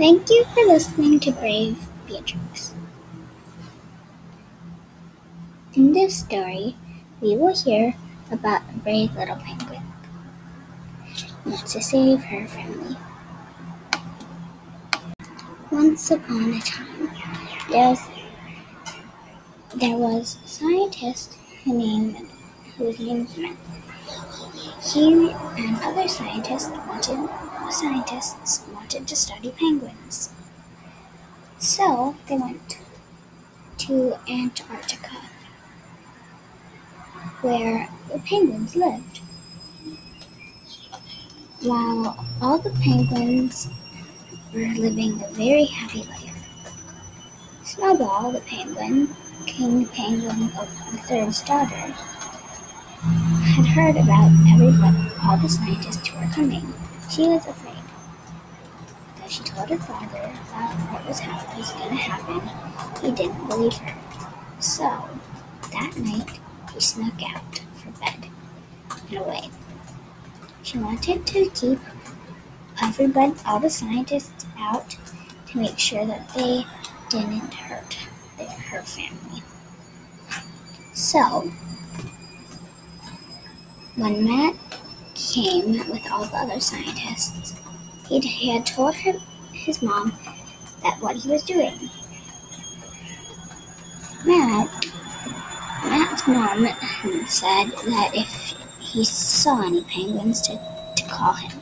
Thank you for listening to Brave Beatrix. In this story, we will hear about a brave little penguin who wants to save her family. Once upon a time, there was, there was a scientist named whose name was Matt. He and other scientists wanted scientists wanted to study penguins. So they went to Antarctica, where the penguins lived. While all the penguins were living a very happy life, Snowball the penguin, King Penguin of the Third's daughter, had heard about everybody, all the scientists who were coming. She was afraid. But she told her father about what was, was going to happen. He didn't believe her. So, that night, she snuck out for bed and away. She wanted to keep everybody, all the scientists out to make sure that they didn't hurt her family. So, when Matt came with all the other scientists, he, had told his mom that what he was doing. Matt, Matt's mom said that if he saw any penguins to, to call him.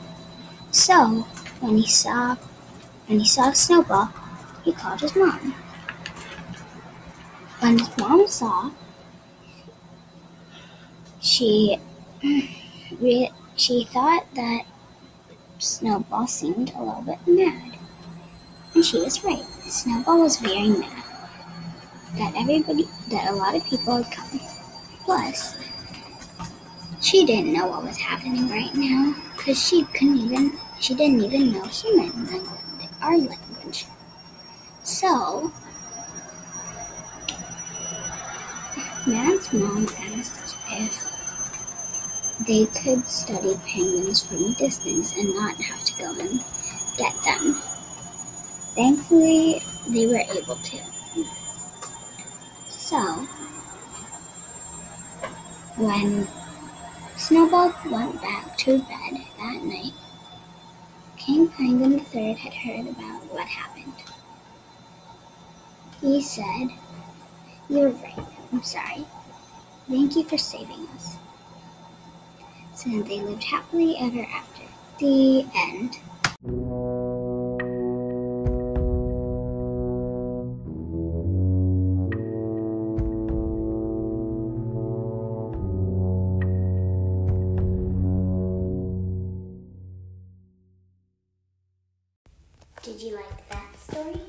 So when he saw when he saw Snowball, he called his mom. When his mom saw, she she thought that Snowball seemed a little bit mad. And she was right. Snowball was very mad that everybody, that a lot of people had come. Plus, she didn't know what was happening right now because she couldn't even, she didn't even know human language, our language. So, Matt's mom asked they could study penguins from a distance and not have to go and get them. Thankfully, they were able to. So, when Snowball went back to bed that night, King Penguin III had heard about what happened. He said, You're right, I'm sorry. Thank you for saving us. So they lived happily ever after. The end. Did you like that story?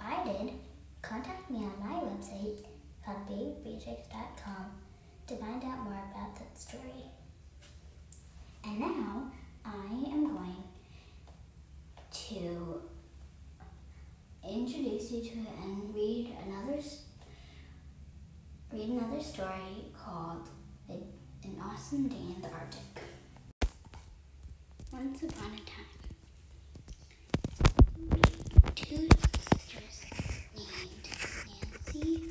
I did. Contact me on my website, hubbabebeatrix.com, to find out more about that story. And now I am going to introduce you to and read another read another story called An Awesome Day in the Arctic. Once upon a time, two sisters named Nancy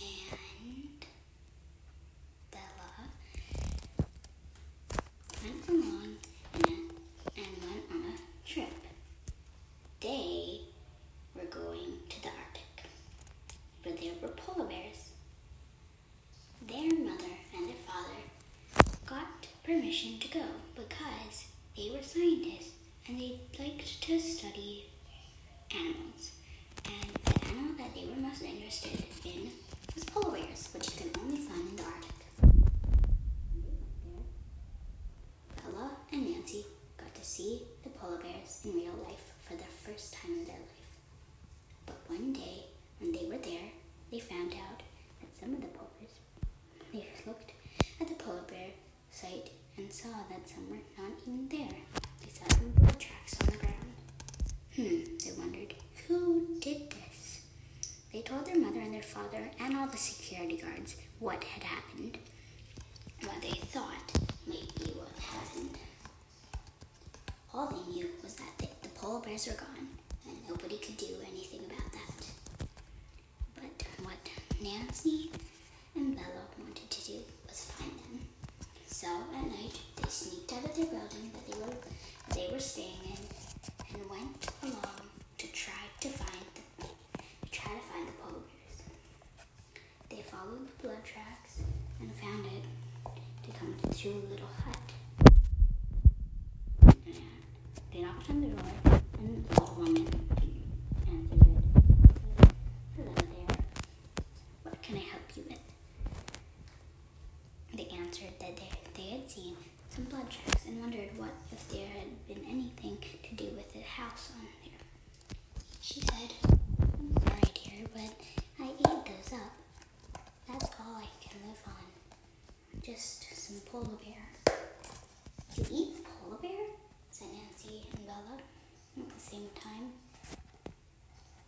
and Bella went along and, and went on a trip. They were going to the Arctic, where there were polar bears. Their mother and their father got permission to go because they were scientists and they liked to study animals. And the animal that they were most interested in was polar bears, which you can only find in the Arctic. Bella and Nancy got to see the polar bears in real life for the first time in their life. But one day, when they were there, they found out that some of the polar bears, they looked at the polar bear site and saw that some were not even there. They saw some blood tracks on the ground. Hmm, they wondered, who did this? They told their mother and their father and all the security guards what had happened, what they thought might be what happened. All they knew was that the, the polar bears were gone, and nobody could do anything about that. But what Nancy and Bella wanted to do was find them. So at night, they sneaked out of their building that they were they were staying in, and went along to try to find the to try to find the polar. They followed the blood tracks and found it to come to a little hut. And they knocked on the door, and the old woman answered it. Hello there. What can I help you with? They answered that they, they had seen some blood tracks and wondered what if there had been anything to do with the house on there. She said, I'm sorry, dear, but I ate those up. That's all I can live on. Just some polar bear. You eat polar bear? said Nancy and Bella at the same time.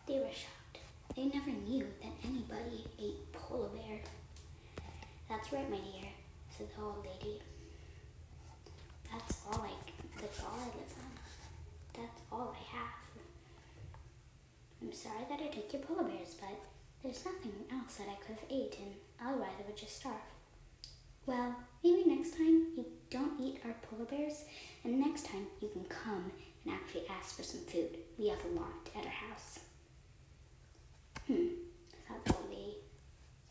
They were shocked. They never knew that anybody ate polar bear. That's right, my dear, said the old lady. That's all I, that's all I live on. That's all I have. I'm sorry that I took your polar bears, but there's nothing else that I could have eaten. Otherwise, I would just starve. Well, maybe next time you don't eat our polar bears, and next time you can come and actually ask for some food. We have a lot at our house. Hmm, I thought the old lady.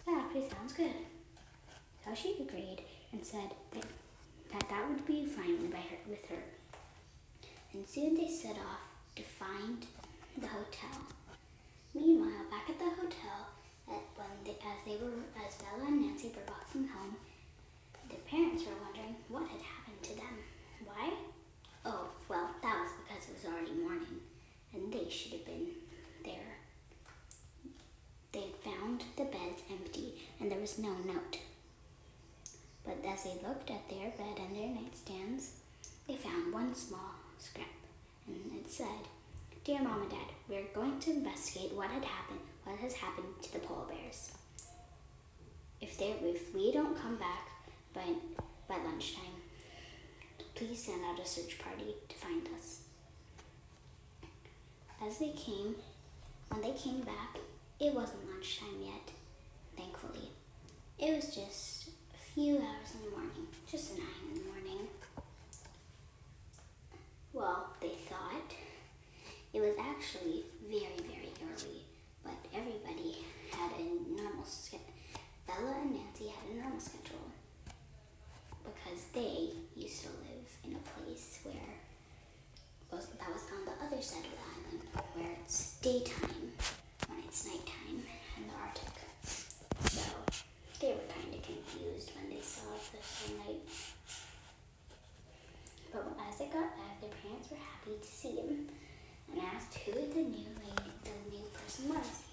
That actually sounds good. So she agreed and said that that, that would be fine by her, with her. And soon they set off to find the hotel. Meanwhile, back at the hotel, at when they, as they were, as Bella and Nancy were walking home, the parents were wondering what had happened to them. Why? Oh, well, that was because it was already morning, and they should have been there. They found the beds empty, and there was no note. But as they looked at their bed and their nightstands, they found one small scrap, and it said, Dear Mom and Dad, we're going to investigate what had happened, what has happened to the polar bears. If they, if we don't come back by by lunchtime, please send out a search party to find us. As they came, when they came back, it wasn't lunchtime yet, thankfully. It was just a few hours in the morning, just nine in the morning. Well, they thought. It was actually very, very early, but everybody had a normal schedule. Bella and Nancy had a normal schedule because they used to live in a place where was, that was on the other side of the island, where it's daytime when it's nighttime in the Arctic. So they were kind of confused when they saw the sunlight. But as they got back, their parents were happy to see them and asked who the new lady, the new person was.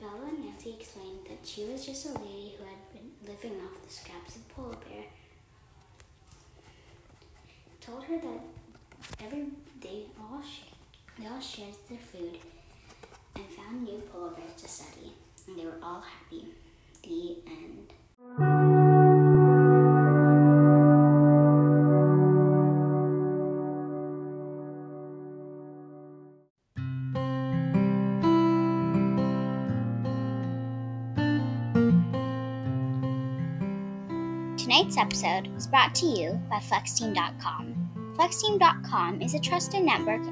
Bella and Nancy explained that she was just a lady who had been living off the scraps of polar bear. Told her that every day all they all shared their food and found new polar bears to study, and they were all happy. The end. Tonight's episode was brought to you by Flexteam.com. Flexteam.com is a trusted network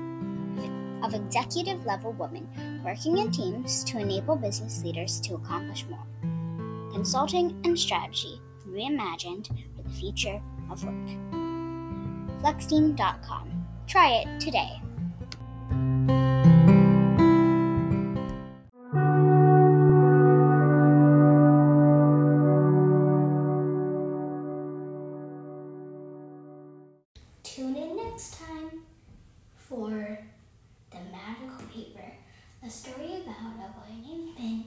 of executive level women working in teams to enable business leaders to accomplish more. Consulting and strategy reimagined for the future of work. Flexteam.com. Try it today. Tune in next time for The Magical Paper, a story about a boy named Ben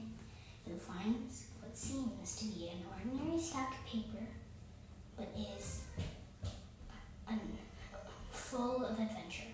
who finds what seems to be an ordinary stack of paper but is full of adventure.